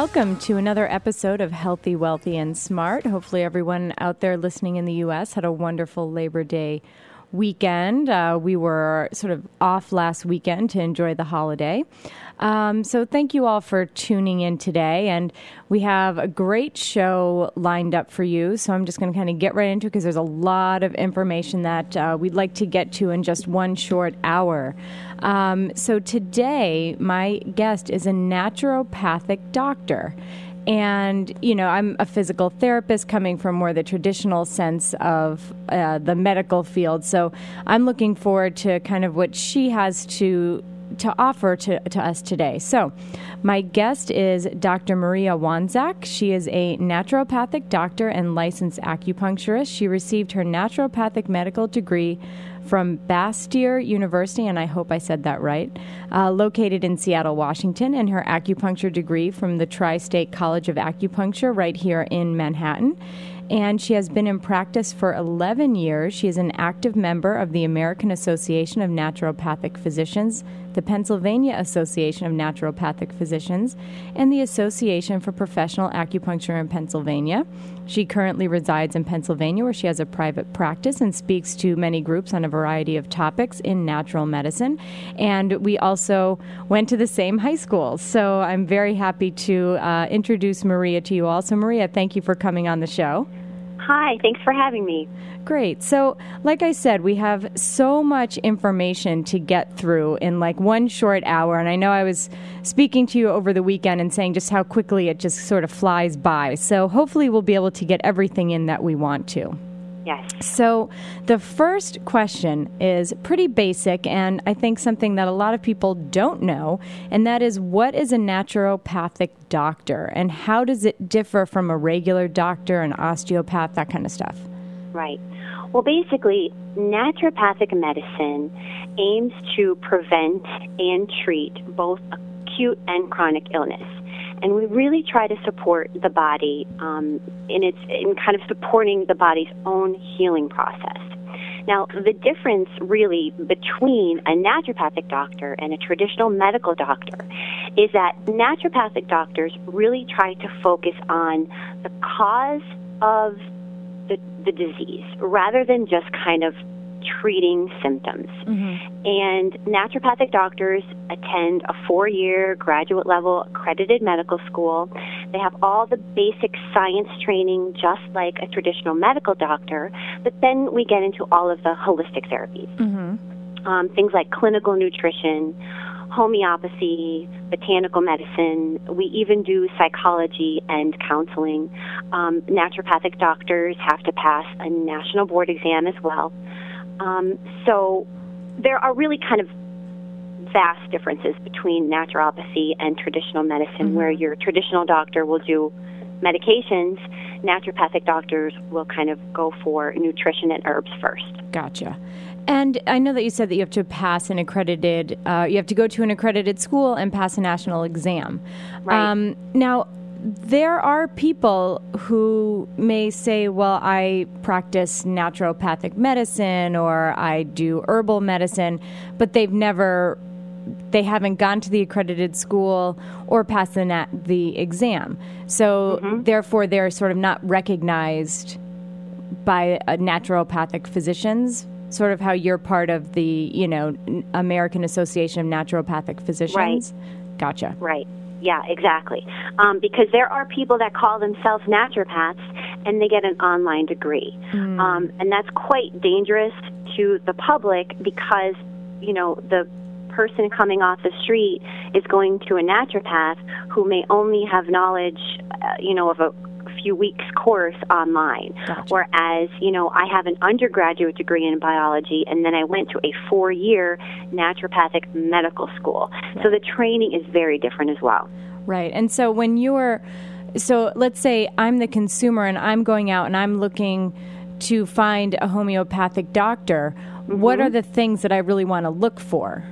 Welcome to another episode of Healthy, Wealthy, and Smart. Hopefully, everyone out there listening in the U.S. had a wonderful Labor Day weekend. Uh, we were sort of off last weekend to enjoy the holiday. Um, so, thank you all for tuning in today. And we have a great show lined up for you. So, I'm just going to kind of get right into it because there's a lot of information that uh, we'd like to get to in just one short hour. Um, so, today, my guest is a naturopathic doctor. And, you know, I'm a physical therapist coming from more the traditional sense of uh, the medical field. So I'm looking forward to kind of what she has to to offer to, to us today. So, my guest is Dr. Maria Wansacz. She is a naturopathic doctor and licensed acupuncturist. She received her naturopathic medical degree from Bastyr University, and I hope I said that right, uh, located in Seattle, Washington, and her acupuncture degree from the Tri State College of Acupuncture right here in Manhattan and she has been in practice for 11 years. She is an active member of the American Association of Naturopathic Physicians, the Pennsylvania Association of Naturopathic Physicians, and the Association for Professional Acupuncture in Pennsylvania. She currently resides in Pennsylvania, where she has a private practice and speaks to many groups on a variety of topics in natural medicine. And we also went to the same high school. So I'm very happy to uh, introduce Maria to you all. So, Maria, thank you for coming on the show. Hi, thanks for having me. Great. So, like I said, we have so much information to get through in like one short hour. And I know I was speaking to you over the weekend and saying just how quickly it just sort of flies by. So, hopefully, we'll be able to get everything in that we want to. Yes. So, the first question is pretty basic, and I think something that a lot of people don't know, and that is what is a naturopathic doctor, and how does it differ from a regular doctor, an osteopath, that kind of stuff? Right. Well, basically, naturopathic medicine aims to prevent and treat both acute and chronic illness and we really try to support the body um, in its in kind of supporting the body's own healing process. Now, the difference really between a naturopathic doctor and a traditional medical doctor is that naturopathic doctors really try to focus on the cause of the, the disease rather than just kind of treating symptoms. Mm-hmm. And naturopathic doctors attend a four year graduate level accredited medical school. They have all the basic science training, just like a traditional medical doctor, but then we get into all of the holistic therapies. Mm-hmm. Um, things like clinical nutrition, homeopathy, botanical medicine. We even do psychology and counseling. Um, naturopathic doctors have to pass a national board exam as well. Um, so there are really kind of vast differences between naturopathy and traditional medicine, mm-hmm. where your traditional doctor will do medications, naturopathic doctors will kind of go for nutrition and herbs first. Gotcha. And I know that you said that you have to pass an accredited, uh, you have to go to an accredited school and pass a national exam. Right. Um, now, there are people who may say, well, I practice naturopathic medicine or I do herbal medicine, but they've never, they haven't gone to the accredited school or passed the, nat- the exam. So mm-hmm. therefore, they're sort of not recognized by naturopathic physicians sort of how you're part of the you know American Association of Naturopathic Physicians. Right. Gotcha. Right. Yeah, exactly. Um, because there are people that call themselves naturopaths and they get an online degree. Mm. Um, and that's quite dangerous to the public because, you know, the person coming off the street is going to a naturopath who may only have knowledge, uh, you know, of a few weeks course online. Gotcha. Whereas, you know, I have an undergraduate degree in biology and then I went to a four year naturopathic medical school. Right. So the training is very different as well. Right. And so when you're, so let's say I'm the consumer and I'm going out and I'm looking to find a homeopathic doctor, mm-hmm. what are the things that I really want to look for?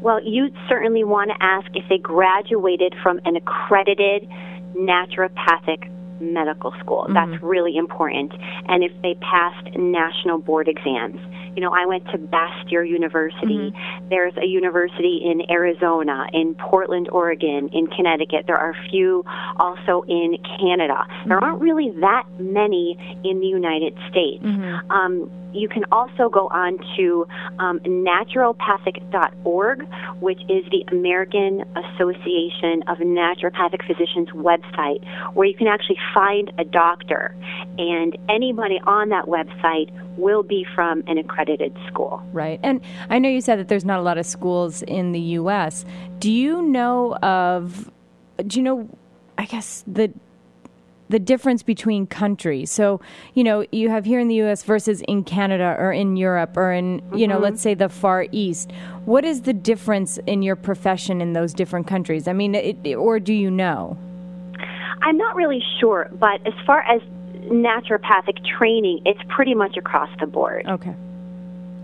Well, you'd certainly want to ask if they graduated from an accredited naturopathic medical school. Mm-hmm. That's really important. And if they passed national board exams. You know, I went to Bastyr University. Mm-hmm. There's a university in Arizona, in Portland, Oregon, in Connecticut. There are a few also in Canada. Mm-hmm. There aren't really that many in the United States. Mm-hmm. Um, you can also go on to um, naturopathic.org, which is the American Association of Naturopathic Physicians website, where you can actually find a doctor. And anybody on that website will be from an accredited school. Right. And I know you said that there's not a lot of schools in the U.S. Do you know of, do you know, I guess, the the difference between countries. So, you know, you have here in the US versus in Canada or in Europe or in, you mm-hmm. know, let's say the Far East. What is the difference in your profession in those different countries? I mean, it, or do you know? I'm not really sure, but as far as naturopathic training, it's pretty much across the board. Okay.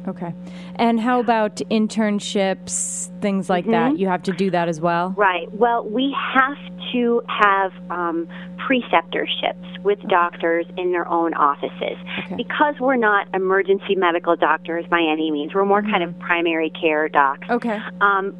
Okay. And how about internships, things like mm-hmm. that? You have to do that as well? Right. Well, we have to have um, preceptorships with doctors in their own offices. Okay. Because we're not emergency medical doctors by any means, we're more mm-hmm. kind of mm-hmm. primary care docs. Okay. Um,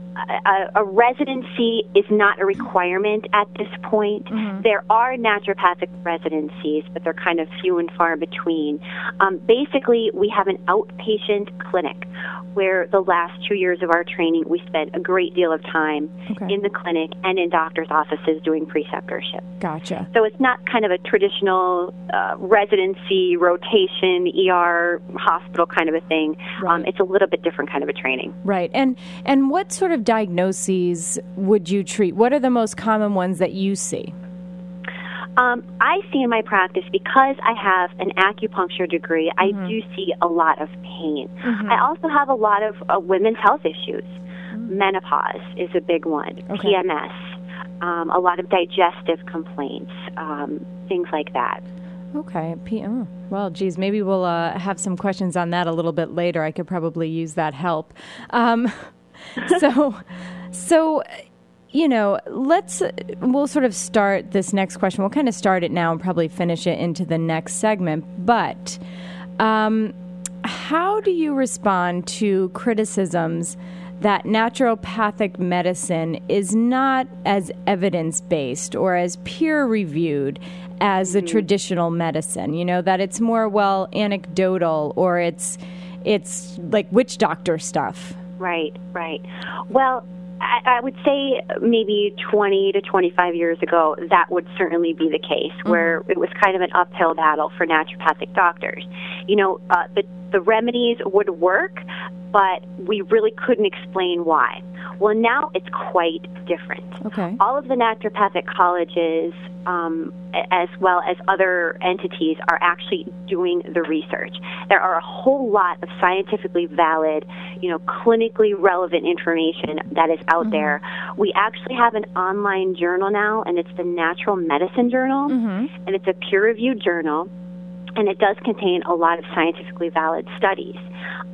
a, a, residency is not a requirement at this point. Mm-hmm. There are naturopathic residencies, but they're kind of few and far between. Um, basically, we have an outpatient clinic where the last two years of our training we spent a great deal of time okay. in the clinic and in doctors' offices doing preceptorship. Gotcha. So it's not kind of a traditional uh, residency, rotation, ER, hospital kind of a thing. Right. Um, it's a little bit different kind of a training. Right. And and what sort of diagnoses would you treat? What are the most common ones that you see? Um, I see in my practice because I have an acupuncture degree, mm-hmm. I do see a lot of pain. Mm-hmm. I also have a lot of uh, women's health issues. Mm-hmm. Menopause is a big one, okay. PMS, um, a lot of digestive complaints, um, things like that. Okay. P- oh. Well, geez, maybe we'll uh, have some questions on that a little bit later. I could probably use that help. Um, so, so you know, let's, we'll sort of start this next question. We'll kind of start it now and probably finish it into the next segment. But um, how do you respond to criticisms that naturopathic medicine is not as evidence based or as peer reviewed as mm-hmm. a traditional medicine? You know, that it's more, well, anecdotal or it's, it's like witch doctor stuff. Right, right. Well, I, would say maybe 20 to 25 years ago, that would certainly be the case, mm-hmm. where it was kind of an uphill battle for naturopathic doctors. You know, uh, the, the remedies would work, but we really couldn't explain why. Well, now it's quite different. Okay. All of the naturopathic colleges, um, as well as other entities, are actually doing the research. There are a whole lot of scientifically valid, you know, clinically relevant information that is out mm-hmm. there. We actually have an online journal now, and it's the Natural Medicine Journal, mm-hmm. and it's a peer-reviewed journal and it does contain a lot of scientifically valid studies.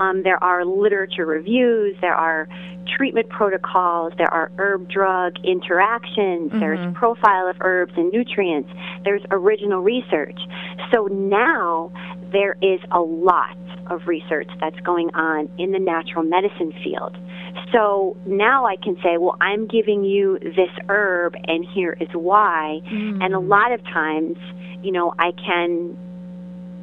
Um, there are literature reviews, there are treatment protocols, there are herb drug interactions, mm-hmm. there's profile of herbs and nutrients, there's original research. So now there is a lot of research that's going on in the natural medicine field. So now I can say, well, I'm giving you this herb, and here is why. Mm. And a lot of times, you know, I can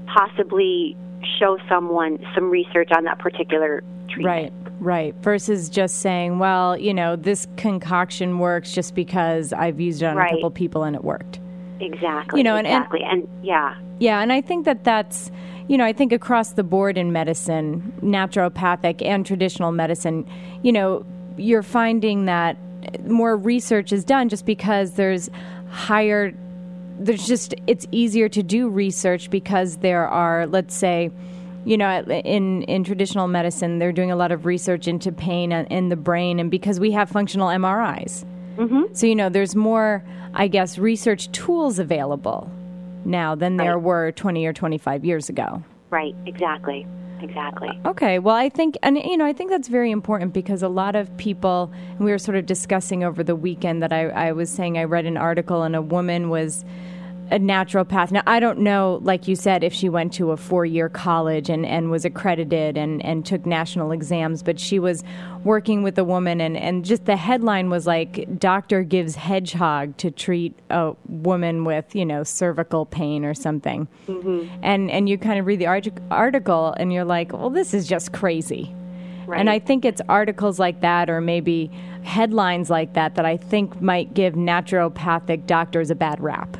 possibly show someone some research on that particular treatment. Right. Right. Versus just saying, well, you know, this concoction works just because I've used it on right. a couple people and it worked. Exactly. You know, and, exactly. And, and yeah. Yeah. And I think that that's, you know, I think across the board in medicine, naturopathic and traditional medicine, you know, you're finding that more research is done just because there's higher there's just it's easier to do research because there are let's say you know in in traditional medicine they're doing a lot of research into pain in the brain and because we have functional MRIs mm-hmm. so you know there's more I guess research tools available now than there right. were 20 or 25 years ago right exactly exactly. Okay, well, I think, and you know, I think that's very important because a lot of people, we were sort of discussing over the weekend that I, I was saying I read an article and a woman was a naturopath. Now, I don't know, like you said, if she went to a four year college and, and was accredited and, and took national exams, but she was working with a woman, and, and just the headline was like, Doctor gives hedgehog to treat a woman with, you know, cervical pain or something. Mm-hmm. And, and you kind of read the article and you're like, well, this is just crazy. Right. And I think it's articles like that or maybe headlines like that that I think might give naturopathic doctors a bad rap.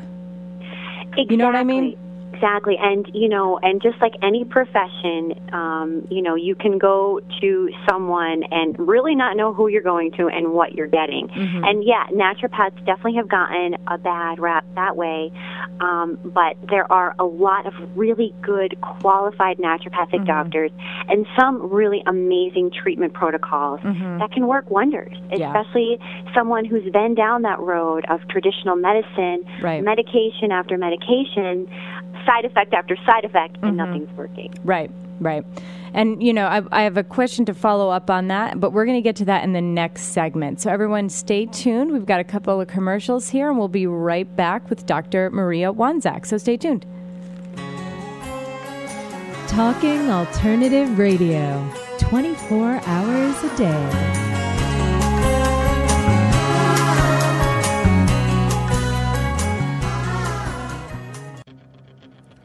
Exactly. You know what I mean? Exactly. And, you know, and just like any profession, um, you know, you can go to someone and really not know who you're going to and what you're getting. Mm-hmm. And yeah, naturopaths definitely have gotten a bad rap that way. Um, but there are a lot of really good, qualified naturopathic Mhm. doctors and some really amazing treatment protocols Mhm. that can work wonders, Yeah. especially someone who's been down that road of traditional medicine, Right. medication after medication, side effect after side effect, and Mhm. nothing's working. Right, right. And, you know, I, I have a question to follow up on that, but we're going to get to that in the next segment. So, everyone, stay tuned. We've got a couple of commercials here, and we'll be right back with Dr. Maria Wansacz. So, stay tuned. Talking Alternative Radio, 24 hours a day.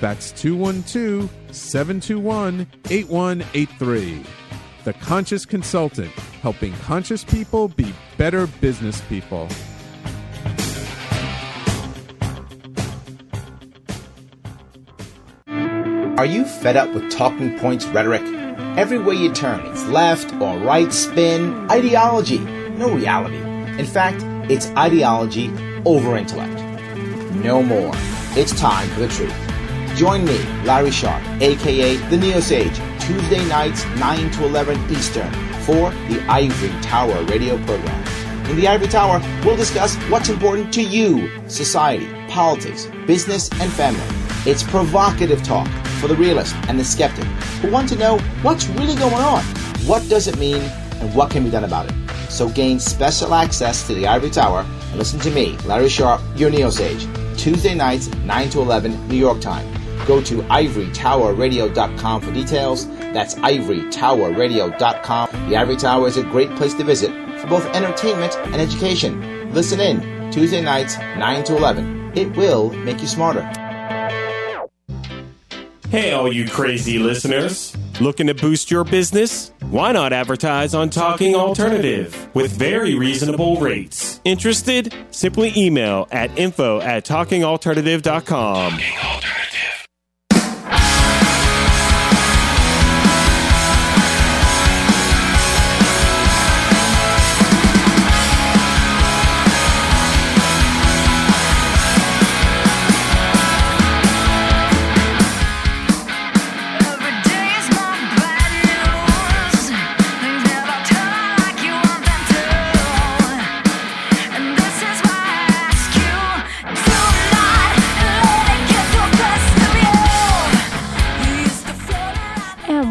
That's 212 721 8183. The Conscious Consultant, helping conscious people be better business people. Are you fed up with talking points rhetoric? Everywhere you turn, it's left or right spin, ideology, no reality. In fact, it's ideology over intellect. No more. It's time for the truth. Join me, Larry Sharp, aka the Neo Sage, Tuesday nights 9 to 11 Eastern for the Ivory Tower radio program. In the Ivory Tower, we'll discuss what's important to you, society, politics, business, and family. It's provocative talk for the realist and the skeptic who want to know what's really going on, what does it mean, and what can be done about it. So gain special access to the Ivory Tower and listen to me, Larry Sharp, your Neo Sage, Tuesday nights, 9 to 11 New York time. Go to ivorytowerradio.com for details. That's ivorytowerradio.com. The Ivory Tower is a great place to visit for both entertainment and education. Listen in, Tuesday nights, 9 to 11. It will make you smarter. Hey, all you crazy listeners. Looking to boost your business? Why not advertise on Talking Alternative with very reasonable rates? Interested? Simply email at info at talkingalternative.com. Every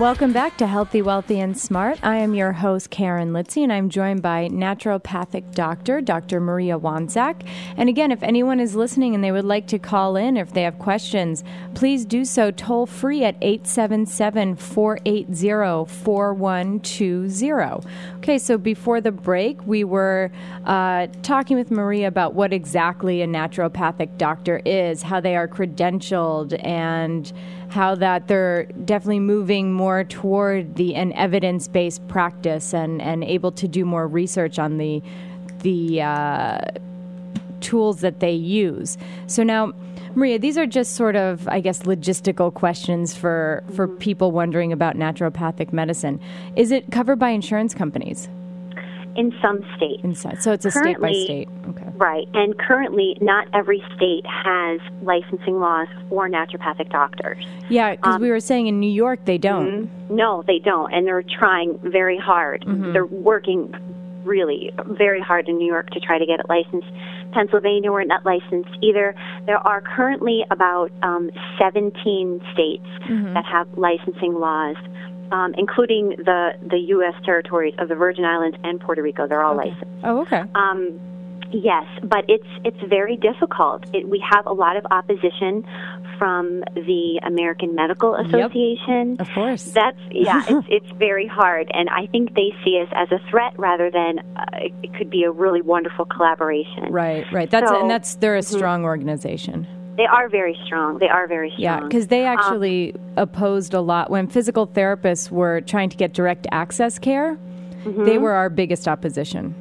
welcome back to Healthy, Wealthy, and Smart. I am your host, Karen Litzy, and I'm joined by naturopathic doctor, Dr. Maria Wansacz. And again, if anyone is listening and they would like to call in, or if they have questions, please do so toll free at 877 480 4120. Okay, so before the break, we were uh, talking with Maria about what exactly a naturopathic doctor is, how they are credentialed, and how that they're definitely moving more toward the an evidence based practice and, and able to do more research on the the uh, tools that they use. So now, Maria, these are just sort of, I guess, logistical questions for for people wondering about naturopathic medicine. Is it covered by insurance companies In some states. inside? So it's a state by state. Okay. Right. And currently, not every state has licensing laws for naturopathic doctors. Yeah, because Um, we were saying in New York they don't. No, they don't. And they're trying very hard. They're working really very hard in New York to try to get it licensed. Pennsylvania, we're not licensed either. There are currently about um, 17 states that have licensing laws. Um, including the the U.S. territories of the Virgin Islands and Puerto Rico, they're all licensed. Oh, okay. Um, yes, but it's it's very difficult. It, we have a lot of opposition from the American Medical Association. Of course. That's yeah, it's it's very hard, and I think they see us as a threat rather than uh, it, it could be a really wonderful collaboration. Right, right. That's So- and that's they're a strong organization. They are very strong. They are very strong. Yeah, because they Um, actually opposed a lot when physical therapists were trying to get direct access care. Mm-hmm. They were our biggest opposition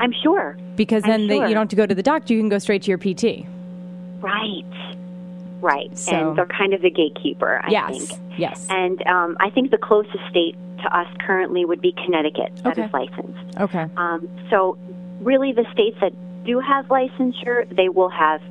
I'm sure. because then they, you don't have to go to the doctor; you can go straight to your PT. Right. Right. So- and they're kind of the gatekeeper. I yes, think. yes. And um, I think the closest state to us currently would be Connecticut, that Okay. is licensed. Okay. Um, so, really, the states that do have licensure, they will have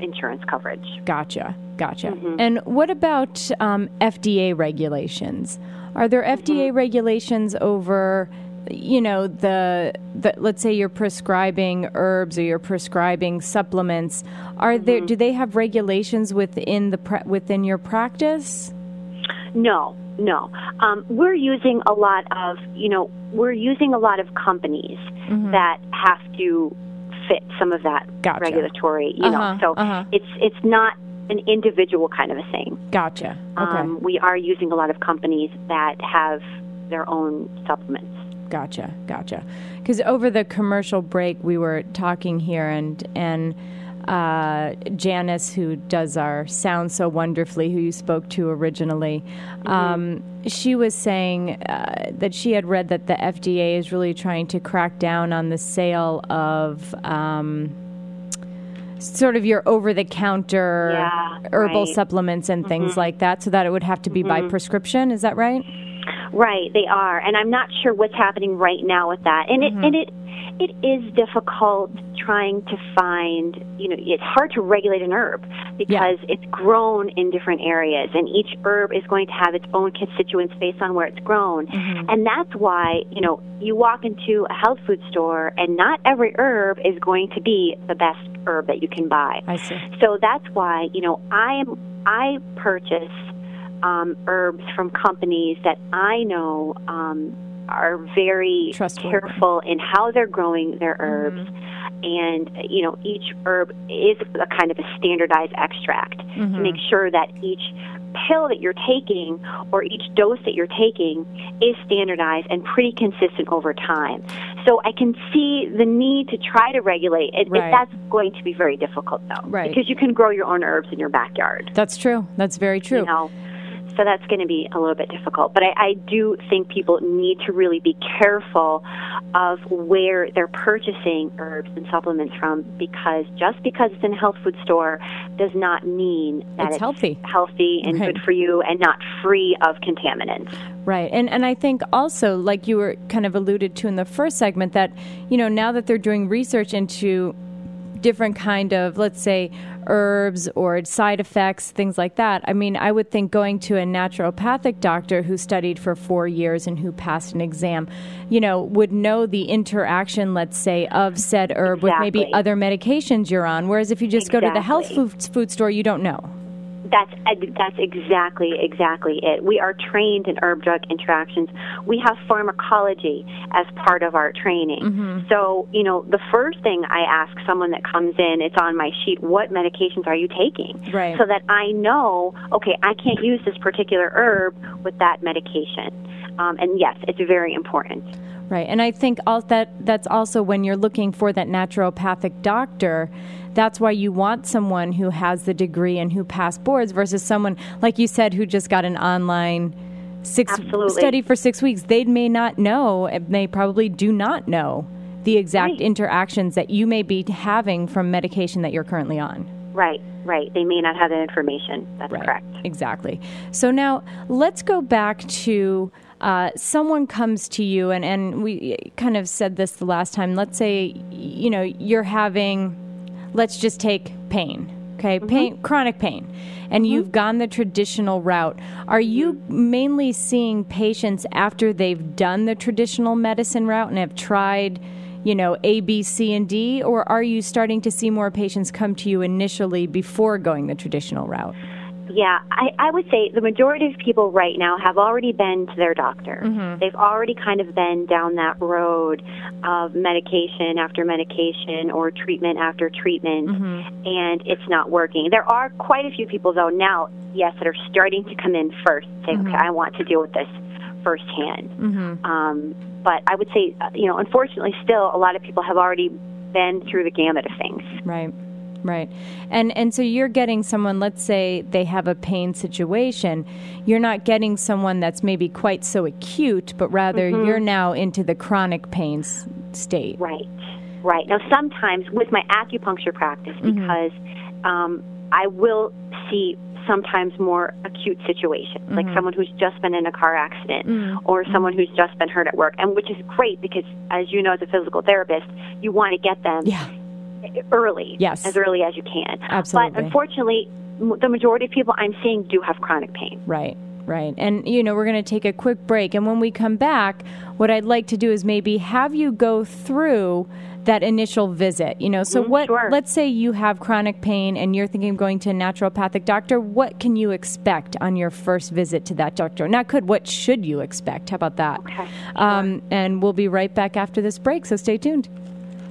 insurance coverage. Gotcha, gotcha. Mm-hmm. And what about um, FDA regulations? Are there Mm-hmm. FDA regulations over, you know, the, the let's say you're prescribing herbs or you're prescribing supplements? Are Mm-hmm. there do they have regulations within the within your practice? No, no. Um, we're using a lot of, you know, we're using a lot of companies that have to fit some of that Mm-hmm. Gotcha. regulatory, you Uh-huh, know. So uh-huh. it's it's not an individual kind of a thing. Gotcha. Okay. Um, we are using a lot of companies that have their own supplements. Gotcha, gotcha. Because over the commercial break, we were talking here, and and uh, Janice, who does our sound so wonderfully, who you spoke to originally, um, she was saying uh, that she had read that the FDA is really trying to crack down on the sale of. Um, Sort of your over the counter Yeah, herbal right. supplements and things like that, so that it would have to be by prescription. Is that right? Right, they are, and I'm not sure what's happening right now with that. And it mm-hmm. and it it is difficult trying to find. You know, it's hard to regulate an herb because it's grown in different areas, and each herb is going to have its own constituents based on where it's grown. Mm-hmm. And that's why you know you walk into a health food store, and not every herb is going to be the best herb that you can buy. I see. So that's why you know I am I purchase um, herbs from companies that I know um, are very careful in how they're growing their herbs. And you know, each herb is a kind of a standardized extract to make sure that each pill that you're taking or each dose that you're taking is standardized and pretty consistent over time. So I can see the need to try to regulate it. Right. That's going to be very difficult though. Right. Because you can grow your own herbs in your backyard. That's true. That's very true. You know. So that's going to be a little bit difficult. But I, I do think people need to really be careful of where they're purchasing herbs and supplements from because just because it's in a health food store does not mean that It's healthy. healthy and Right. good for you and not free of contaminants. Right. And and I think also like you were kind of alluded to in the first segment that you know now that they're doing research into different kind of let's say herbs or side effects things like that. I mean i would think going to a naturopathic doctor who studied for 4 years and who passed an exam you know would know the interaction let's say of said herb with maybe other medications you're on. Whereas if you just go to the health food, food store you don't know That's that's exactly exactly it. We are trained in herb drug interactions. We have pharmacology as part of our training. Mm-hmm. So you know, the first thing I ask someone that comes in, it's on my sheet. What medications are you taking? Right. So that I know, okay, I can't use this particular herb with that medication. Um, and yes, it's very important. Right, and I think all that that's also when you're looking for that naturopathic doctor. That's why you want someone who has the degree and who passed boards versus someone like you said who just got an online six Absolutely. study for six weeks. They may not know, they probably do not know the exact Right. interactions that you may be having from medication that you're currently on. Right, right. They may not have that information. That's correct. Exactly. So now let's go back to uh, someone comes to you, and, and we kind of said this the last time. Let's say, you know, you're having, let's just take pain, okay, pain, chronic pain, and you've gone the traditional route. Are you mainly seeing patients after they've done the traditional medicine route and have tried? You know, A, B, C, and D, or are you starting to see more patients come to you initially before going the traditional route? Yeah, I, I would say the majority of people right now have already been to their doctor. They've already kind of been down that road of medication after medication or treatment after treatment, and it's not working. There are quite a few people, though, now, yes, that are starting to come in first, say, okay, I want to deal with this firsthand. Um, but I would say, uh, you know, unfortunately, still, a lot of people have already been through the gamut of things. Right. Right. And and so you're getting someone let's say they have a pain situation. You're not getting someone that's maybe quite so acute, but rather mm-hmm. you're now into the chronic pain s- state. Right, right. Now, sometimes with my acupuncture practice, mm-hmm. because um, I will see sometimes more acute situations, like mm-hmm. someone who's just been in a car accident mm. or someone who's just been hurt at work, and which is great because, as you know, as a physical therapist, you want to get them Yeah. Early, Yes. as early as you can. Absolutely. But unfortunately, the majority of people I'm seeing do have chronic pain. Right. Right. And, you know, we're going to take a quick break. And when we come back, what I'd like to do is maybe have you go through that initial visit. You know, so what, sure. let's say you have chronic pain and you're thinking of going to a naturopathic doctor. What can you expect on your first visit to that doctor? Not could, what should you expect? How about that? Okay, Um, and we'll be right back after this break. So stay tuned.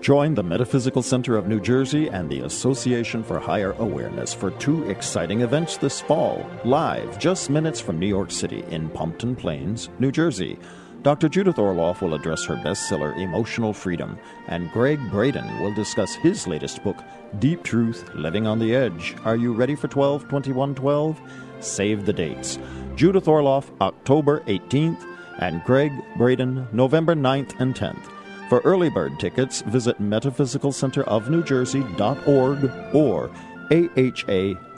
Join the Metaphysical Center of New Jersey and the Association for Higher Awareness for two exciting events this fall, live just minutes from New York City in Pompton Plains, New Jersey. Dr. Judith Orloff will address her bestseller Emotional Freedom, and Gregg Braden will discuss his latest book, Deep Truth Living on the Edge. Are you ready for 12 21 12? Save the dates. Judith Orloff, October 18th, and Gregg Braden, November 9th and 10th. For early bird tickets, visit metaphysicalcenterofnewjersey.org or ahanj.net.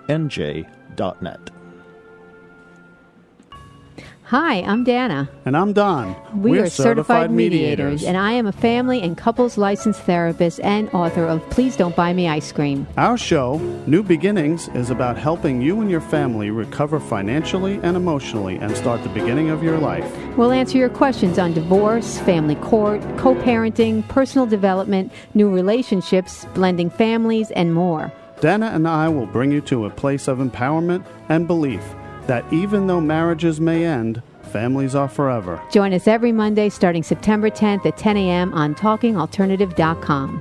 Hi, I'm Dana. And I'm Don. We We're are certified, mediators, and I am a family and couples licensed therapist and author of Please Don't Buy Me Ice Cream. Our show, New Beginnings, is about helping you and your family recover financially and emotionally and start the beginning of your life. We'll answer your questions on divorce, family court, co parenting, personal development, new relationships, blending families, and more. Dana and I will bring you to a place of empowerment and belief that even though marriages may end, families are forever. Join us every Monday starting September 10th at 10 a.m. on TalkingAlternative.com.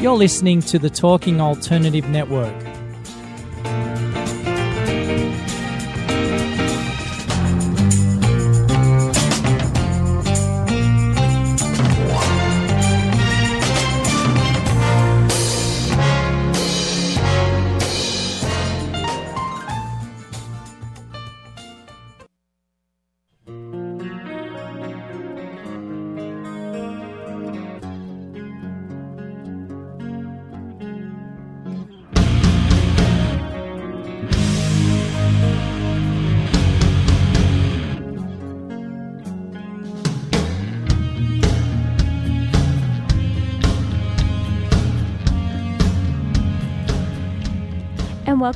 You're listening to the Talking Alternative Network.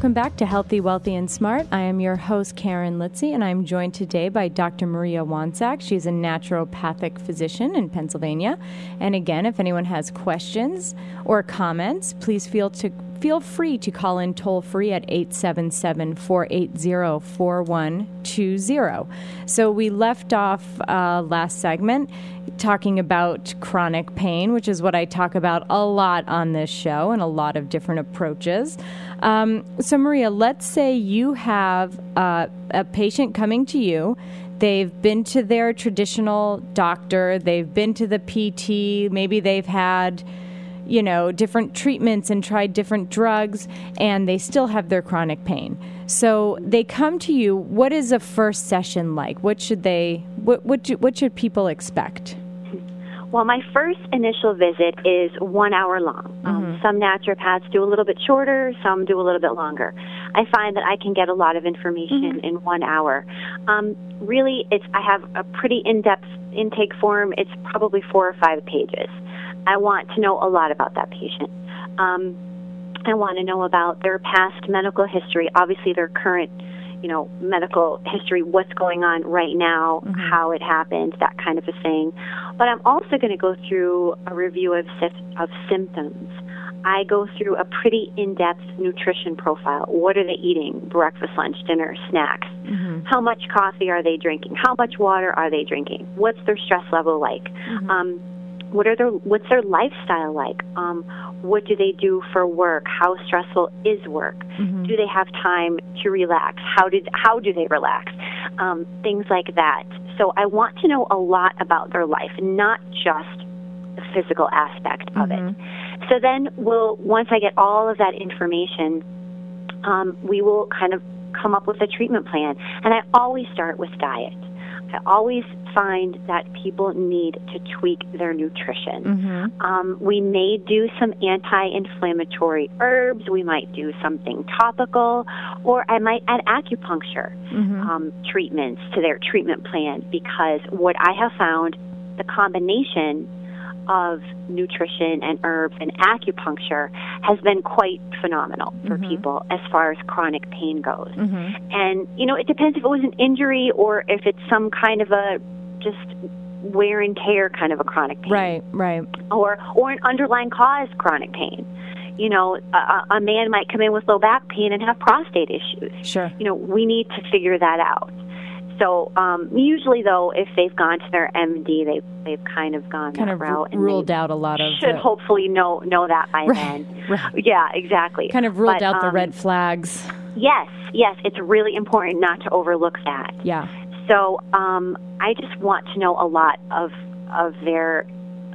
Welcome back to Healthy, Wealthy, and Smart. I am your host, Karen Litzy, and I'm joined today by Dr. Maria Wansacz. She's a naturopathic physician in Pennsylvania. And again, if anyone has questions or comments, please feel to feel free to call in toll free at 877 480 4120. So we left off uh, last segment talking about chronic pain, which is what I talk about a lot on this show and a lot of different approaches. Um, so, Maria, let's say you have uh, a patient coming to you. They've been to their traditional doctor, they've been to the PT, maybe they've had you know, different treatments and tried different drugs, and they still have their chronic pain. So they come to you. What is a first session like? What should they? What what, do, what should people expect? Well, my first initial visit is one hour long. Um, some naturopaths do a little bit shorter, some do a little bit longer. I find that I can get a lot of information in one hour. Um, really, it's I have a pretty in-depth intake form. It's probably four or five pages. I want to know a lot about that patient. Um, I want to know about their past medical history, obviously their current, you know, medical history, what's going on right now, how it happened, that kind of a thing. But I'm also going to go through a review of of symptoms. I go through a pretty in-depth nutrition profile. What are they eating? Breakfast, lunch, dinner, snacks. How much coffee are they drinking? How much water are they drinking? What's their stress level like? Um, what are their what's their lifestyle like? Um, what do they do for work? How stressful is work? Do they have time to relax? How did how do they relax? Um, things like that. So I want to know a lot about their life, not just the physical aspect of it. So then we'll once I get all of that information, um, we will kind of come up with a treatment plan. And I always start with diet. I always find that people need to tweak their nutrition. Um, we may do some anti inflammatory herbs, we might do something topical, or I might add acupuncture um, treatments to their treatment plan because what I have found the combination of nutrition and herbs and acupuncture has been quite phenomenal for mm-hmm. people as far as chronic pain goes. Mm-hmm. And, you know, it depends if it was an injury or if it's some kind of a just wear and tear kind of a chronic pain. Right, right. Or, or an underlying cause chronic pain. You know, a- a, a man might come in with low back pain and have prostate issues. Sure. You know, we need to figure that out. So um, usually, though, if they've gone to their MD, they they've kind of gone Kind that of route and ruled out a lot of should the- hopefully know know that by Right, then. right. Yeah, exactly. Kind of ruled But, out the um, red flags. Yes, yes, it's really important not to overlook that. Yeah. So um, I just want to know a lot of of their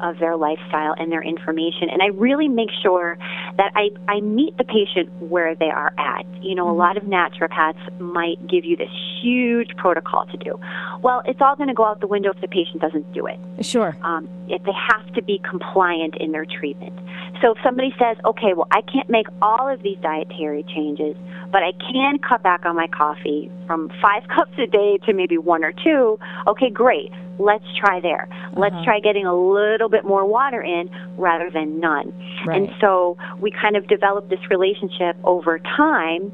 of their lifestyle and their information, and I really make sure that I I meet the patient where they are at. You know, a lot of naturopaths might give you this huge protocol to do. Well, it's all going to go out the window if the patient doesn't do it. Sure. Um, if they have to be compliant in their treatment. So if somebody says, okay, well, I can't make all of these dietary changes, but I can cut back on my coffee from five cups a day to maybe one or two, okay, great. Let's try there. Let's try getting a little bit more water in rather than none. Right. And so we kind of develop this relationship over time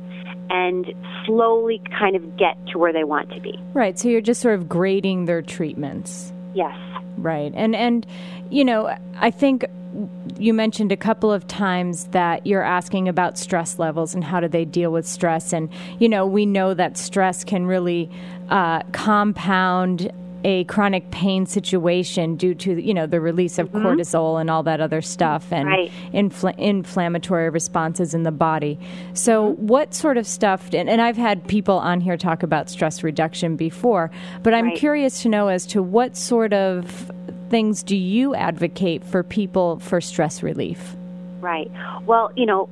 and slowly kind of get to where they want to be. Right. So you're just sort of grading their treatments. Yes. Right. And and you know, I think you mentioned a couple of times that you're asking about stress levels and how do they deal with stress and you know, we know that stress can really uh, compound a chronic pain situation due to you know the release of mm-hmm. cortisol and all that other stuff and Right. infl- inflammatory responses in the body. So, mm-hmm. what sort of stuff? And, and I've had people on here talk about stress reduction before, but I'm Right. curious to know as to what sort of things do you advocate for people for stress relief? Right. Well, you know,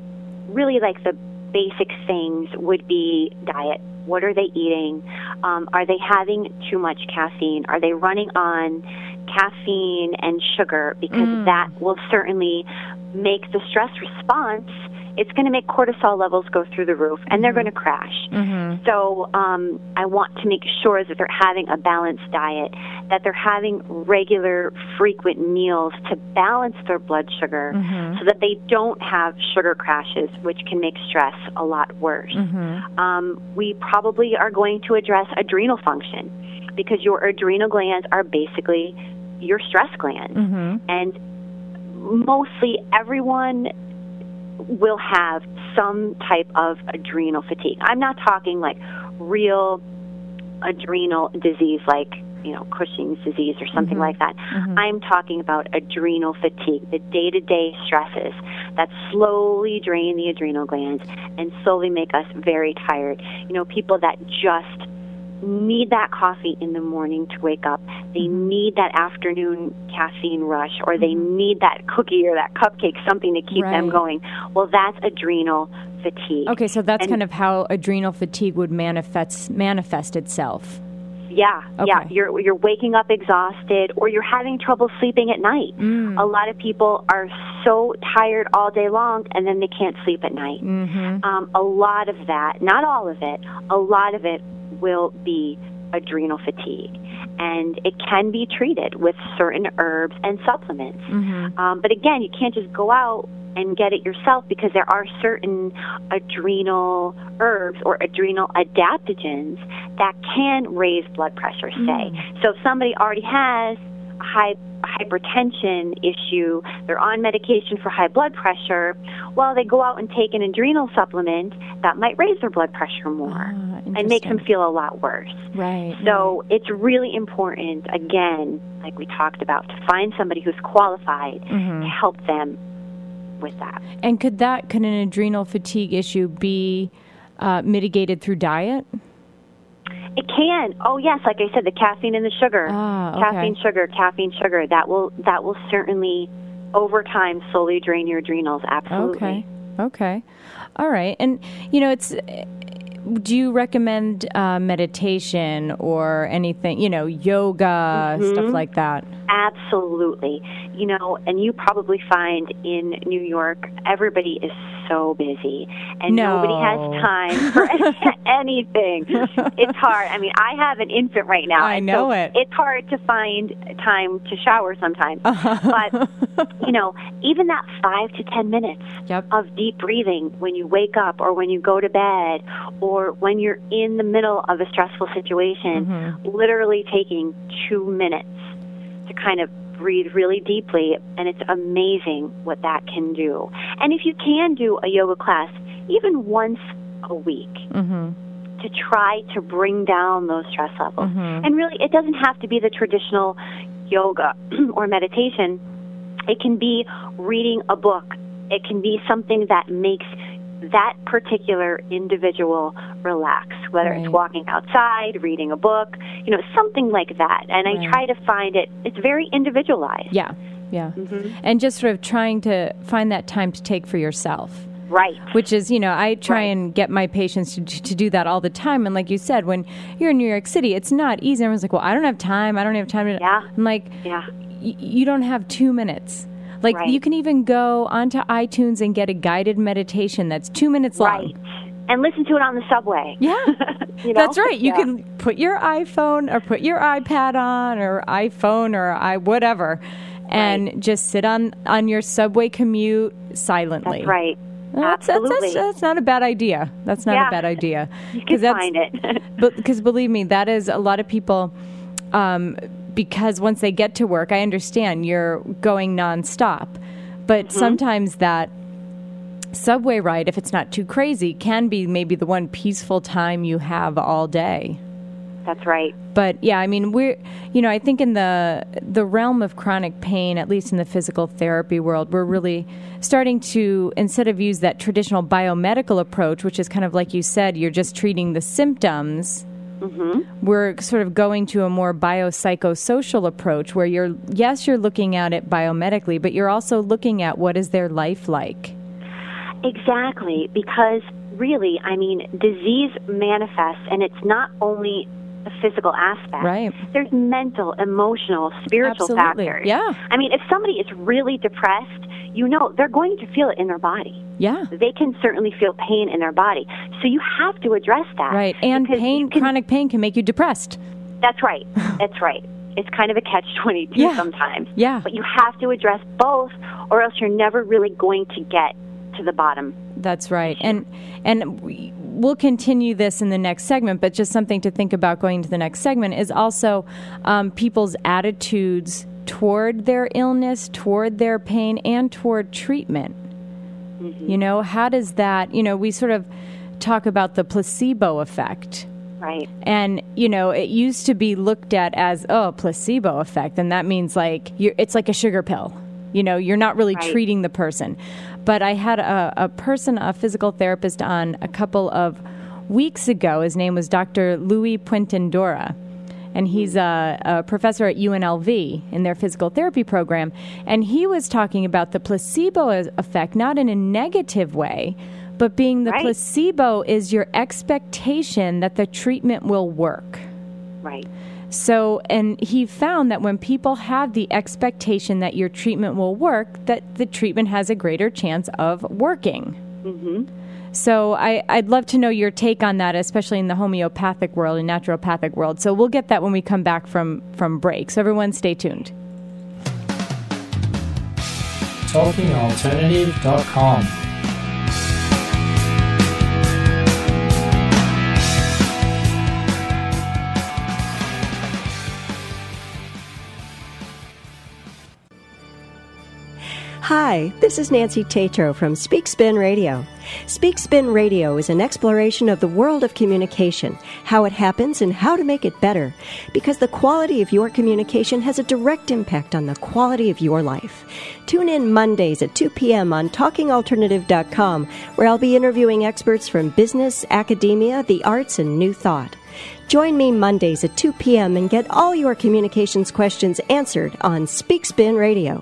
really like the basic things would be diet. What are they eating? Um, are they having too much caffeine? Are they running on caffeine and sugar? Because that will certainly make the stress response. It's going to make cortisol levels go through the roof, and they're mm-hmm. going to crash. Mm-hmm. So um, I want to make sure that they're having a balanced diet, that they're having regular, frequent meals to balance their blood sugar, mm-hmm. so that they don't have sugar crashes, which can make stress a lot worse. Um, we probably are going to address adrenal function because your adrenal glands are basically your stress glands, and mostly everyone will have some type of adrenal fatigue. I'm not talking like real adrenal disease like, you know, Cushing's disease or something mm-hmm. like that. Mm-hmm. I'm talking about adrenal fatigue, the day to day stresses that slowly drain the adrenal glands and slowly make us very tired. You know, people that just need that coffee in the morning to wake up. They Mm-hmm. need that afternoon caffeine rush, or they need that cookie or that cupcake, something to keep them going. Well, that's adrenal fatigue. Okay, so that's And- kind of how adrenal fatigue would manifest manifest itself. Yeah, yeah. You're you're waking up exhausted, or you're having trouble sleeping at night. Mm. A lot of people are so tired all day long, and then they can't sleep at night. Mm-hmm. Um, a lot of that, not all of it, a lot of it will be adrenal fatigue, and it can be treated with certain herbs and supplements. Mm-hmm. Um, but again, you can't just go out and get it yourself because there are certain adrenal herbs or adrenal adaptogens that can raise blood pressure, say. So if somebody already has high hypertension issue, they're on medication for high blood pressure, well, they go out and take an adrenal supplement that might raise their blood pressure more and make them feel a lot worse. Right. So it's really important, again, like we talked about, to find somebody who's qualified Mhm. to help them with that. And could that could an adrenal fatigue issue be uh, mitigated through diet? It can. Oh yes, like I said, the caffeine and the sugar. Ah, okay. Caffeine, sugar, caffeine, sugar. That will that will certainly over time slowly drain your adrenals. Absolutely. Okay. Okay. All right. And you know, it's do you recommend uh, meditation or anything, you know, yoga, stuff Mhm. like that? Absolutely. You know, and you probably find in New York, everybody is so busy and No. nobody has time for anything. It's hard. I mean, I have an infant right now. I know so it. It's hard to find time to shower sometimes. but, you know, even that five to 10 minutes Yep. of deep breathing when you wake up or when you go to bed or when you're in the middle of a stressful situation, Mhm. literally taking two minutes to kind of breathe really deeply, and it's amazing what that can do. And if you can do a yoga class even once a week Mhm. to try to bring down those stress levels, Mhm. and really it doesn't have to be the traditional yoga or meditation, it can be reading a book, it can be something that makes that particular individual relax, whether it's walking outside, reading a book, you know, something like that. And I try to find it, it's very individualized. Yeah. Yeah. Mhm. And just sort of trying to find that time to take for yourself. Right. Which is, you know, I try Right. and get my patients to, to do that all the time. And like you said, when you're in New York City, it's not easy. Everyone's like, well, I don't have time. I don't have time to. Yeah. I'm like, Yeah. y- you don't have two minutes. Like Right. you can even go onto iTunes and get a guided meditation that's two minutes long. Right. And listen to it on the subway. Yeah, You know? that's right. You Yeah. can put your iPhone or put your iPad on or iPhone or i whatever, and just sit on on your subway commute silently. That's right. That's, that's, Absolutely. that's, that's not a bad idea. That's not Yeah. a bad idea. You can find it. but because believe me, that is a lot of people. Um, because once they get to work, I understand you're going nonstop, but Mm-hmm. sometimes that subway ride, if it's not too crazy, can be maybe the one peaceful time you have all day. That's right. But yeah, I mean, we're you know, I think in the the realm of chronic pain, at least in the physical therapy world, we're really starting to instead of use that traditional biomedical approach, which is kind of like you said, you're just treating the symptoms. Mm-hmm. We're sort of going to a more biopsychosocial approach where you're yes, you're looking at it biomedically, but you're also looking at what is their life like. Exactly, because really, I mean, disease manifests, and it's not only the physical aspect. Right. There's mental, emotional, spiritual Absolutely. factors. Yeah. I mean, if somebody is really depressed, you know, they're going to feel it in their body. Yeah. They can certainly feel pain in their body. So you have to address that. Right. And pain can- chronic pain can make you depressed. That's right. That's right. It's kind of a catch 22 Yeah. sometimes. Yeah. But you have to address both, or else you're never really going to get to the bottom. That's right. And and we- we'll continue this in the next segment, but just something to think about going to the next segment is also um, people's attitudes toward their illness, toward their pain, and toward treatment. You know, how does that, you know, we sort of talk about the placebo effect. Right. And you know, it used to be looked at as oh, placebo effect, and that means like you're, it's like a sugar pill. You know, you're not really Right. treating the person. But I had a, a person, a physical therapist, on a couple of weeks ago. His name was Dr. Louis Puentedura. And he's a, a professor at UNLV in their physical therapy program. And he was talking about the placebo effect, not in a negative way, but being the Right. placebo is your expectation that the treatment will work. Right. So, and he found that when people have the expectation that your treatment will work, that the treatment has a greater chance of working. hmm So, I, I'd love to know your take on that, especially in the homeopathic world and naturopathic world. So, we'll get that when we come back from from break. So, everyone, stay tuned. TalkingAlternative.com. Hi, this is Nancy Tatro from Speak Spin Radio. Speak Spin Radio is an exploration of the world of communication, how it happens, and how to make it better. Because the quality of your communication has a direct impact on the quality of your life. Tune in Mondays at 2 p.m. on TalkingAlternative.com, where I'll be interviewing experts from business, academia, the arts, and new thought. Join me Mondays at 2 p.m. and get all your communications questions answered on Speak Spin Radio.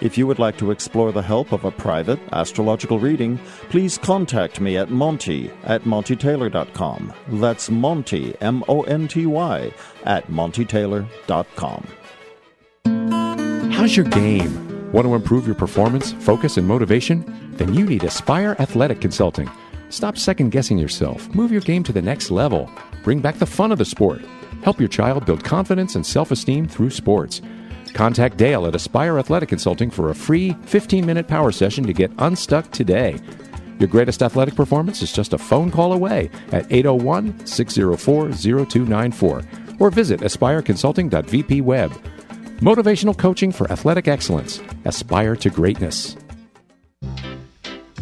If you would like to explore the help of a private astrological reading, please contact me at Monty at MontyTaylor.com. That's Monty, M O N T Y, at MontyTaylor.com. How's your game? Want to improve your performance, focus, and motivation? Then you need Aspire Athletic Consulting. Stop second guessing yourself. Move your game to the next level. Bring back the fun of the sport. Help your child build confidence and self esteem through sports. Contact Dale at Aspire Athletic Consulting for a free 15 minute power session to get unstuck today. Your greatest athletic performance is just a phone call away at 801 604 0294 or visit aspireconsulting.vpweb. Motivational coaching for athletic excellence. Aspire to greatness.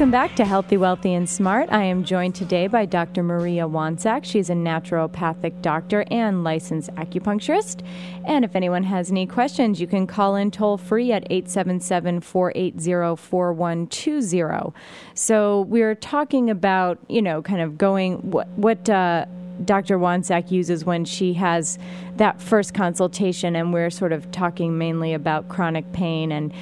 Welcome back to Healthy, Wealthy, and Smart. I am joined today by Dr. Maria Wansacz. She's a naturopathic doctor and licensed acupuncturist. And if anyone has any questions, you can call in toll free at 877 480 4120. So we're talking about, you know, kind of going what, what, uh, Dr. Wansacz uses when she has that first consultation, and we're sort of talking mainly about chronic pain. And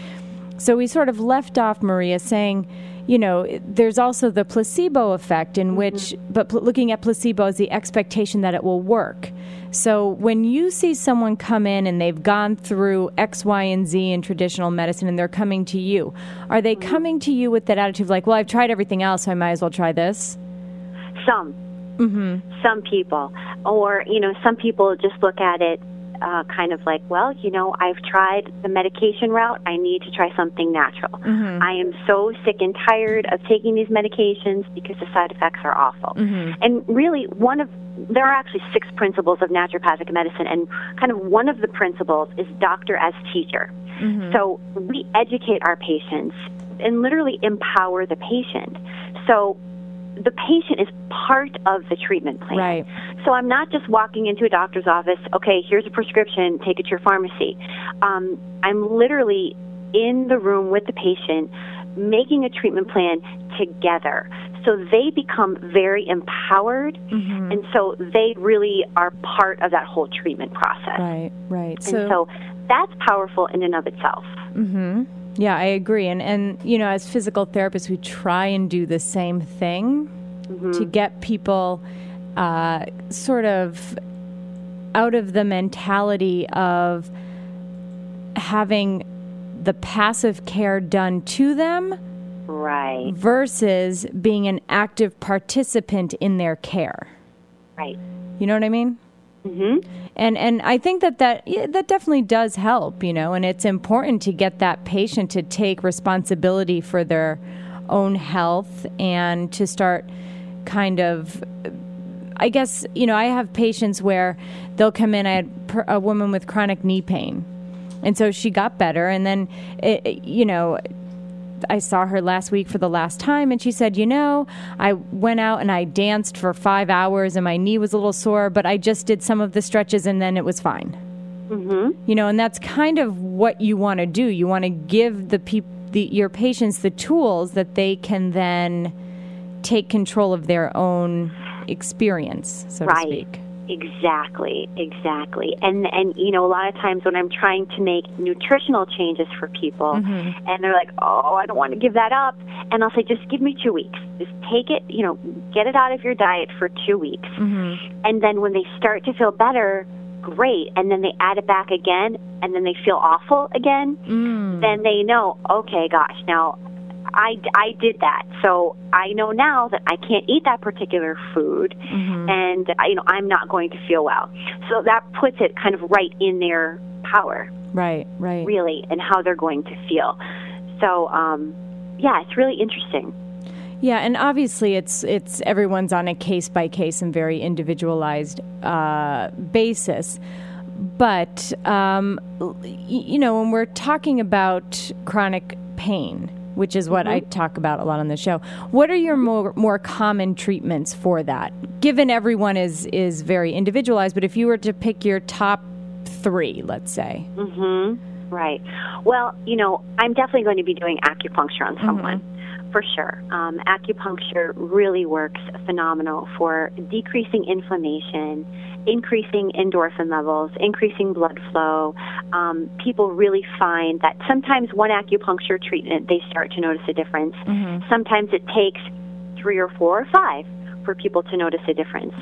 so we sort of left off, Maria, saying, you know, there's also the placebo effect, in which, but pl- looking at placebo as the expectation that it will work. So when you see someone come in and they've gone through X, Y, and Z in traditional medicine and they're coming to you, are they coming to you with that attitude of like, well, I've tried everything else, so I might as well try this? Some. Mm-hmm. Some people. Or, you know, some people just look at it uh, kind of like, well, you know, I've tried the medication route. I need to try something natural. Mhm. I am so sick and tired of taking these medications because the side effects are awful. Mhm. And really, one of there are actually six principles of naturopathic medicine, and kind of one of the principles is doctor as teacher. Mhm. So we educate our patients and literally empower the patient. So the patient is part of the treatment plan. Right. So I'm not just walking into a doctor's office, okay, here's a prescription, take it to your pharmacy. Um, I'm literally in the room with the patient making a treatment plan together. So they become very empowered, Mm-hmm. and so they really are part of that whole treatment process. Right, right. And so that's powerful in and of itself. hmm Yeah, I agree. And and you know, as physical therapists, we try and do the same thing to get people uh, sort of out of the mentality of having the passive care done to them Right. versus being an active participant in their care. Right. You know what I mean? Mhm. And and I think that that yeah, that definitely does help, you know, and it's important to get that patient to take responsibility for their own health and to start kind of I guess, you know, I have patients where they'll come in I had per- a woman with chronic knee pain. And so she got better and then it- you know, I saw her last week for the last time, and she said, You know, I went out and I danced for five hours, and my knee was a little sore, but I just did some of the stretches, and then it was fine. Mm-hmm. You know, and that's kind of what you want to do. You want to give the peop- the your patients the tools that they can then take control of their own experience, so right. to speak. Exactly, exactly. And and you know, a lot of times when I'm trying to make nutritional changes for people Mm-hmm. and they're like, "Oh, I don't want to give that up." And I'll say, "Just give me 2 weeks. Just take it, you know, get it out of your diet for 2 weeks." Mm-hmm. And then when they start to feel better, great. And then they add it back again and then they feel awful again. Mm. Then they know, "Okay, gosh, now I, I did that. So I know now that I can't eat that particular food Mm-hmm. and I, you know I'm not going to feel well. So that puts it kind of right in their power, Right, right. really, and how they're going to feel. So um, yeah, it's really interesting. Yeah, and obviously it's it's everyone's on a case by case and very individualized uh, basis. But um, y- you know, when we're talking about chronic pain, which is what I talk about a lot on the show, what are your more more common treatments for that? Given everyone is is very individualized, but if you were to pick your top three, let's say, hmm Right. Well, you know, I'm definitely going to be doing acupuncture on someone. For sure. Um, acupuncture really works phenomenal for decreasing inflammation, increasing endorphin levels, increasing blood flow. Um, people really find that sometimes one acupuncture treatment, they start to notice a difference. Sometimes it takes three or four or five for people to notice a difference.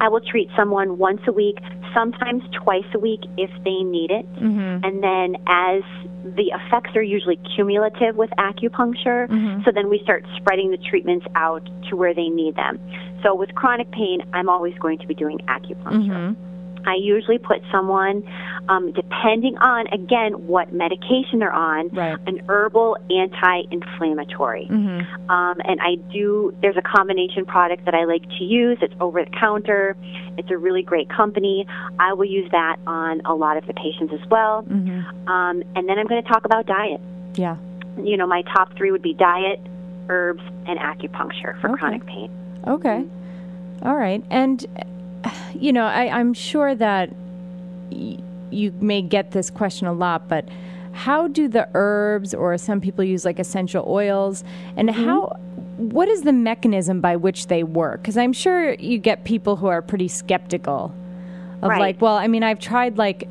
I will treat someone once a week, sometimes twice a week if they need it. Mm-hmm. And then as the effects are usually cumulative with acupuncture, mm-hmm. so then we start spreading the treatments out to where they need them. So with chronic pain, I'm always going to be doing acupuncture. Mm-hmm. I usually put someone, um, depending on, again, what medication they're on, an herbal anti inflammatory. Mm-hmm. Um, and I do, there's a combination product that I like to use. It's over the counter. It's a really great company. I will use that on a lot of the patients as well. Mm-hmm. Um, and then I'm going to talk about diet. yeah. You know, my top three would be diet, herbs, and acupuncture for Okay. chronic pain. Okay. All right. And, you know, I, I'm sure that y- you may get this question a lot, but how do the herbs or some people use like essential oils and mm-hmm. how what is the mechanism by which they work because i'm sure you get people who are pretty skeptical of Right. like well i mean i've tried like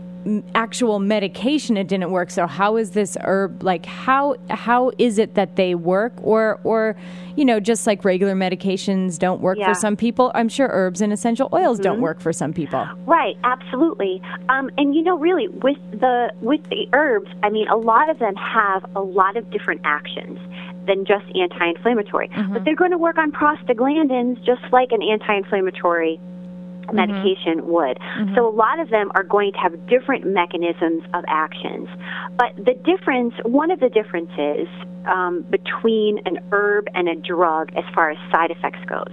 actual medication it didn't work so how is this herb like how how is it that they work or or you know just like regular medications don't work Yeah. for some people i'm sure herbs and essential oils don't Mhm. work for some people Right, absolutely. Um, and you know, really, with the with the herbs, I mean, a lot of them have a lot of different actions than just anti-inflammatory, but they're going to work on prostaglandins just like an anti-inflammatory medication would. So a lot of them are going to have different mechanisms of actions. But the difference, one of the differences um, between an herb and a drug as far as side effects goes,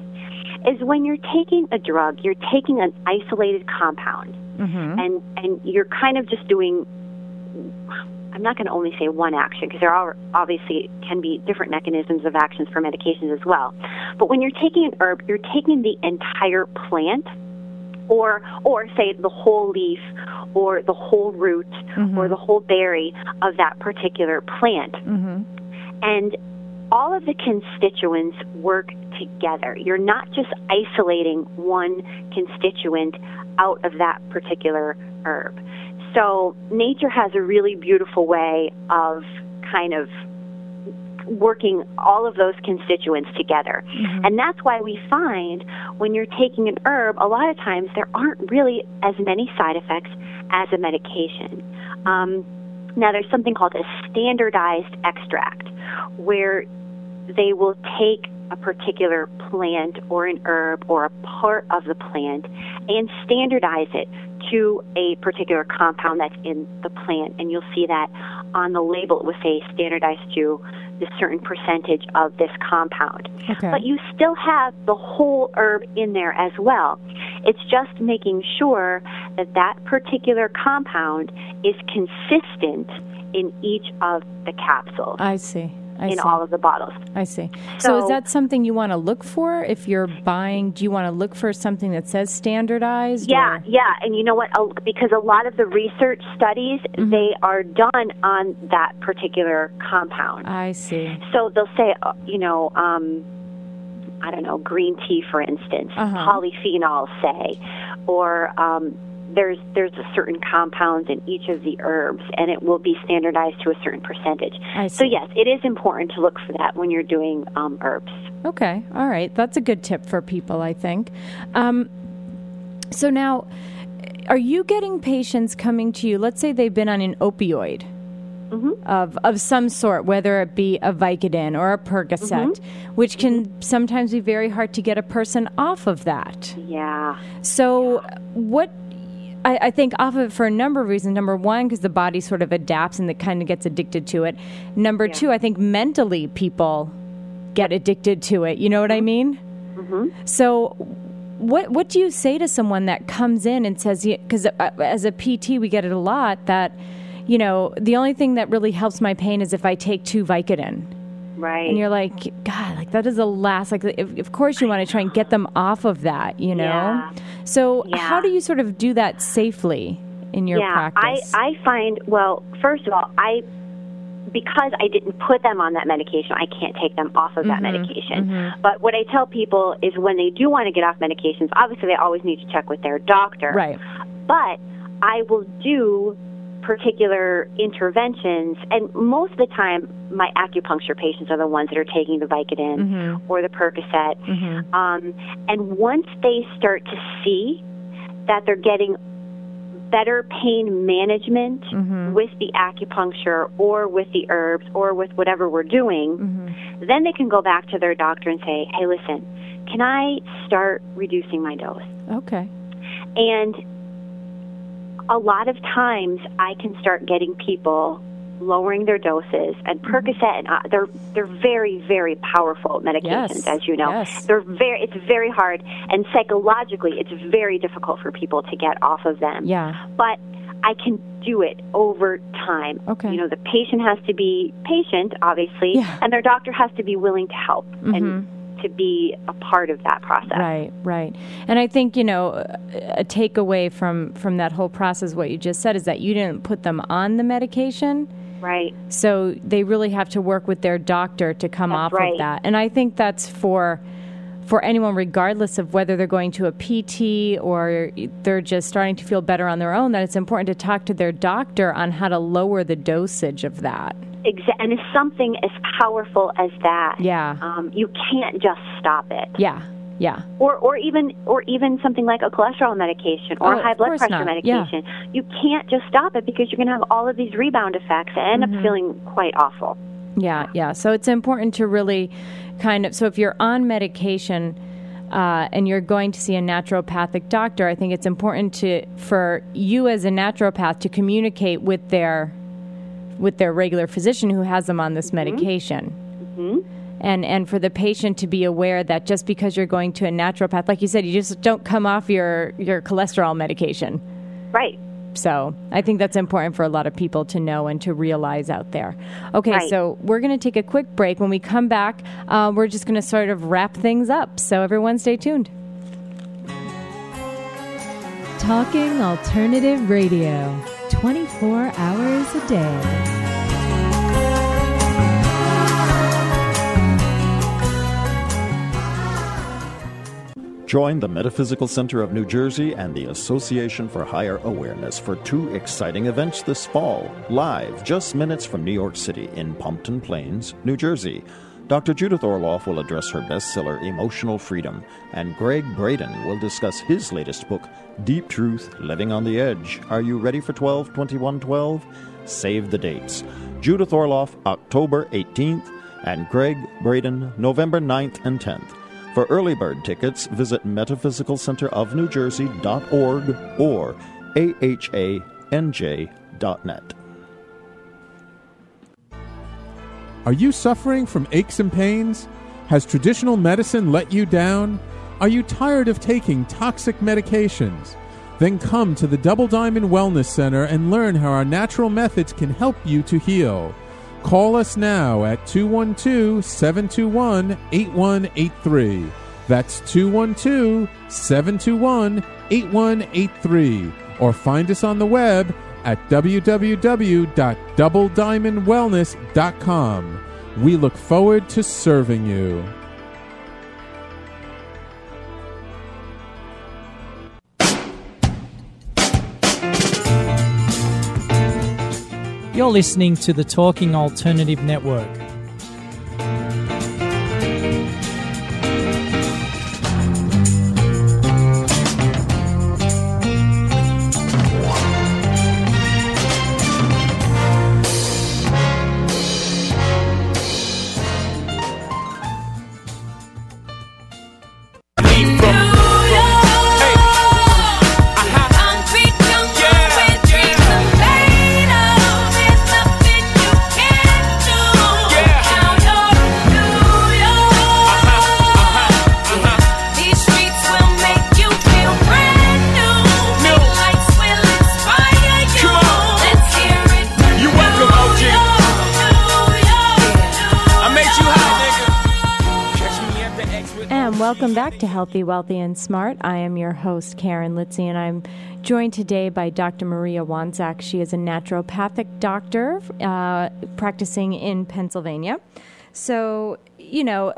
is when you're taking a drug, you're taking an isolated compound, Mm-hmm. and and you're kind of just doing. I'm not going to only say one action because there are obviously can be different mechanisms of actions for medications as well. But when you're taking an herb, you're taking the entire plant, or or say the whole leaf, or the whole root, or the whole berry of that particular plant mm-hmm. and all of the constituents work together. You're not just isolating one constituent out of that particular herb. So nature has a really beautiful way of kind of working all of those constituents together. And that's why we find when you're taking an herb, a lot of times there aren't really as many side effects as a medication. Um, now, there's something called a standardized extract where they will take a particular plant or an herb or a part of the plant and standardize it to a particular compound that's in the plant. And you'll see that on the label, it will say standardized to this certain percentage of this compound. Okay. But you still have the whole herb in there as well. It's just making sure that that particular compound is consistent in each of the capsules I see. I in see. all of the bottles. I see. So, is that something you want to look for if you're buying? Do you want to look for something that says standardized? Yeah, or- yeah, and you know what? Because a lot of the research studies they are done on that particular compound. I see. So they'll say, uh, you know, um, I don't know, green tea, for instance, Uh-huh. polyphenols, say, or um, there's there's a certain compounds in each of the herbs, and it will be standardized to a certain percentage. So yes, it is important to look for that when you're doing um, herbs. Okay. All right. That's a good tip for people, I think. Um, so now, are you getting patients coming to you? Let's say they've been on an opioid. Of, of some sort, whether it be a Vicodin or a Percocet, which can sometimes be very hard to get a person off of that. Yeah. So, what I, I think off of it for a number of reasons. Number one, because the body sort of adapts and it kind of gets addicted to it. Number two, I think mentally people get addicted to it. You know what I mean? Mm-hmm. So, what what do you say to someone that comes in and says, because as a PT we get it a lot that, you know, the only thing that really helps my pain is if I take two Vicodin. Right. And you're like, God, like that is the last. Like, if, of course, you want to try and get them off of that, you know. Yeah. So, Yeah. how do you sort of do that safely in your yeah, practice? I, I find, well, first of all, I because I didn't put them on that medication, I can't take them off of that Mhm, medication. mhm. But what I tell people is when they do want to get off medications, obviously they always need to check with their doctor. Right. But I will do particular interventions, and most of the time, my acupuncture patients are the ones that are taking the Vicodin Mhm. or the Percocet. Mhm. Um, and once they start to see that they're getting better pain management Mhm. with the acupuncture or with the herbs or with whatever we're doing, Mhm. then they can go back to their doctor and say, hey, listen, can I start reducing my dose? Okay. And a lot of times I can start getting people lowering their doses and Percocet and uh, they're they're very very powerful medications Yes, as you know yes. they're very it's very hard and psychologically it's very difficult for people to get off of them Yeah. but I can do it over time. Okay. You know, the patient has to be patient, obviously, Yeah. and their doctor has to be willing to help Mhm. and to be a part of that process. Right, right. And I think, you know, a takeaway from from that whole process what you just said is that you didn't put them on the medication. Right. So they really have to work with their doctor to come That's off right. of that. And I think that's for for anyone regardless of whether they're going to a PT or they're just starting to feel better on their own that it's important to talk to their doctor on how to lower the dosage of that. Exa- and it's something as powerful as that. Yeah. Um, you can't just stop it. Yeah. Yeah. Or, or even, or even something like a cholesterol medication or Oh, a high blood pressure not. Yeah. medication. You can't just stop it because you're going to have all of these rebound effects and end Mhm. up feeling quite awful. Yeah, yeah. So it's important to really kind of. So if you're on medication uh, and you're going to see a naturopathic doctor, I think it's important to for you as a naturopath to communicate with their with their regular physician who has them on this medication. hmm And, and for the patient to be aware that just because you're going to a naturopath, like you said, you just don't come off your, your cholesterol medication. Right. So I think that's important for a lot of people to know and to realize out there. Okay, Right. so we're going to take a quick break. When we come back, uh, we're just going to sort of wrap things up. So everyone stay tuned. Talking Alternative Radio, 24 hours a day. Join the Metaphysical Center of New Jersey and the Association for Higher Awareness for two exciting events this fall, live just minutes from New York City in Pompton Plains, New Jersey. Dr. Judith Orloff will address her bestseller Emotional Freedom, and Gregg Braden will discuss his latest book, Deep Truth Living on the Edge. Are you ready for 12 21 12? Save the dates. Judith Orloff, October 18th, and Gregg Braden, November 9th and 10th. For early bird tickets, visit metaphysicalcenterofnewjersey.org or ahanj.net. Are you suffering from aches and pains? Has traditional medicine let you down? Are you tired of taking toxic medications? Then come to the Double Diamond Wellness Center and learn how our natural methods can help you to heal. Call us now at 212 721 8183. That's 212 721 8183. Or find us on the web at www.doublediamondwellness.com. We look forward to serving you. You're listening to the Talking Alternative Network. Back to Healthy, Wealthy, and Smart. I am your host, Karen Litzy, and I'm joined today by Dr. Maria Wansacz. She is a naturopathic doctor uh, practicing in Pennsylvania. So, you know,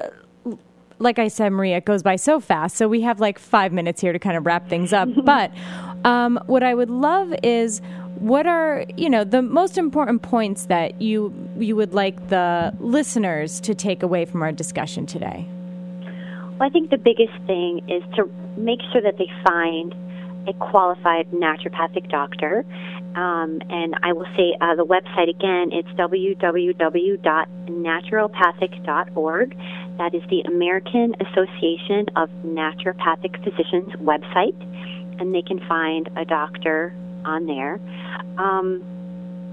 like I said, Maria, it goes by so fast. So we have like five minutes here to kind of wrap things up. but um, what I would love is what are you know the most important points that you you would like the listeners to take away from our discussion today? Well, I think the biggest thing is to make sure that they find a qualified naturopathic doctor. Um, and I will say uh, the website again, it's www.naturopathic.org. That is the American Association of Naturopathic Physicians website. And they can find a doctor on there. Um,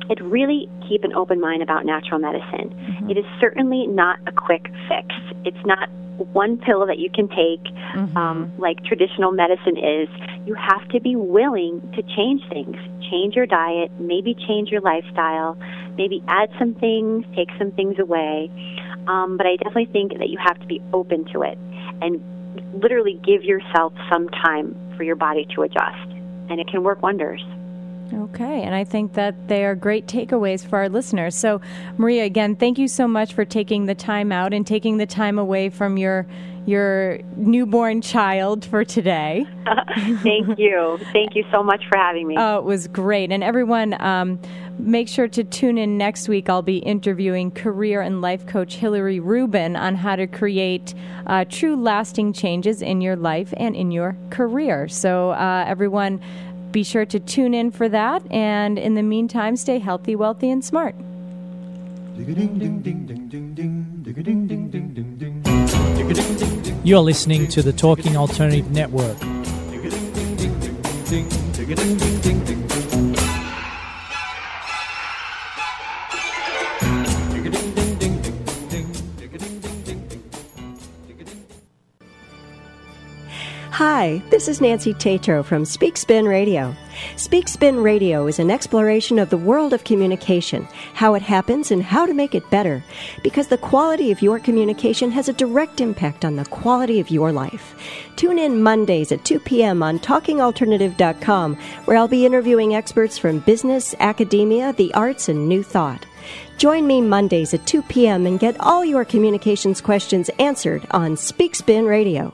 it really keep an open mind about natural medicine. It is certainly not a quick fix. It's not one pill that you can take um, like traditional medicine is. You have to be willing to change things, change your diet, maybe change your lifestyle, maybe add some things, take some things away. Um, but I definitely think that you have to be open to it and literally give yourself some time for your body to adjust, and it can work wonders. Okay, and I think that they are great takeaways for our listeners. So, Maria, again, thank you so much for taking the time out and taking the time away from your your newborn child for today. Thank you. Thank you so much for having me. Oh, it was great. And everyone, um, make sure to tune in next week. I'll be interviewing career and life coach Hillary Rubin on how to create uh, true lasting changes in your life and in your career. So, uh, everyone, be sure to tune in for that. And in the meantime, stay healthy, wealthy, and smart. You're listening to the Talking Alternative Network. Hi, this is Nancy Tatro from Speak Spin Radio. Speak Spin Radio is an exploration of the world of communication, how it happens, and how to make it better. Because the quality of your communication has a direct impact on the quality of your life. Tune in Mondays at 2 p.m. on TalkingAlternative.com, where I'll be interviewing experts from business, academia, the arts, and new thought. Join me Mondays at 2 p.m. and get all your communications questions answered on Speak Spin Radio.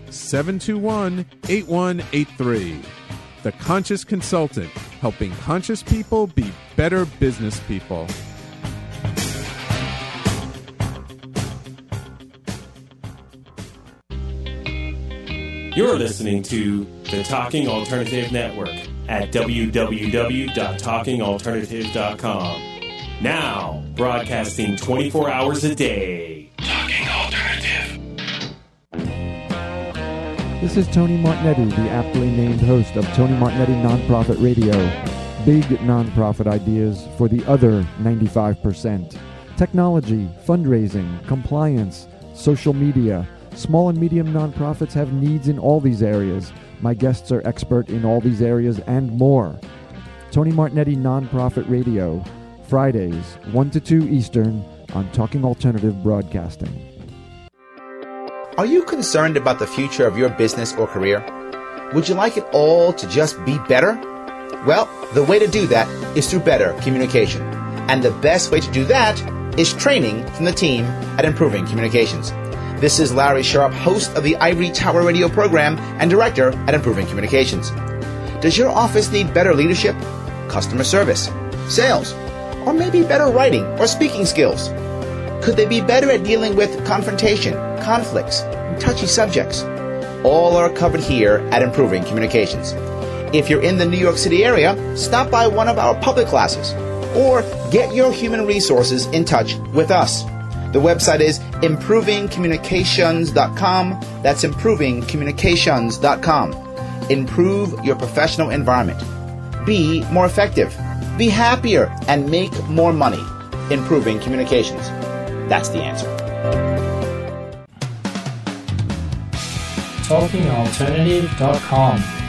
721 8183. The Conscious Consultant, helping conscious people be better business people. You're listening to the Talking Alternative Network at www.talkingalternative.com. Now, broadcasting 24 hours a day. This is Tony Martignetti, the aptly named host of Tony Martignetti Nonprofit Radio. Big nonprofit ideas for the other 95%. Technology, fundraising, compliance, social media. Small and medium nonprofits have needs in all these areas. My guests are expert in all these areas and more. Tony Martignetti Nonprofit Radio, Fridays, 1 to 2 Eastern on Talking Alternative Broadcasting. Are you concerned about the future of your business or career? Would you like it all to just be better? Well, the way to do that is through better communication. And the best way to do that is training from the team at Improving Communications. This is Larry Sharp, host of the Ivory Tower Radio program and director at Improving Communications. Does your office need better leadership, customer service, sales, or maybe better writing or speaking skills? Could they be better at dealing with confrontation, conflicts, and touchy subjects? All are covered here at Improving Communications. If you're in the New York City area, stop by one of our public classes or get your human resources in touch with us. The website is improvingcommunications.com. That's improvingcommunications.com. Improve your professional environment. Be more effective. Be happier and make more money. Improving communications. That's the answer. TalkingAlternative.com.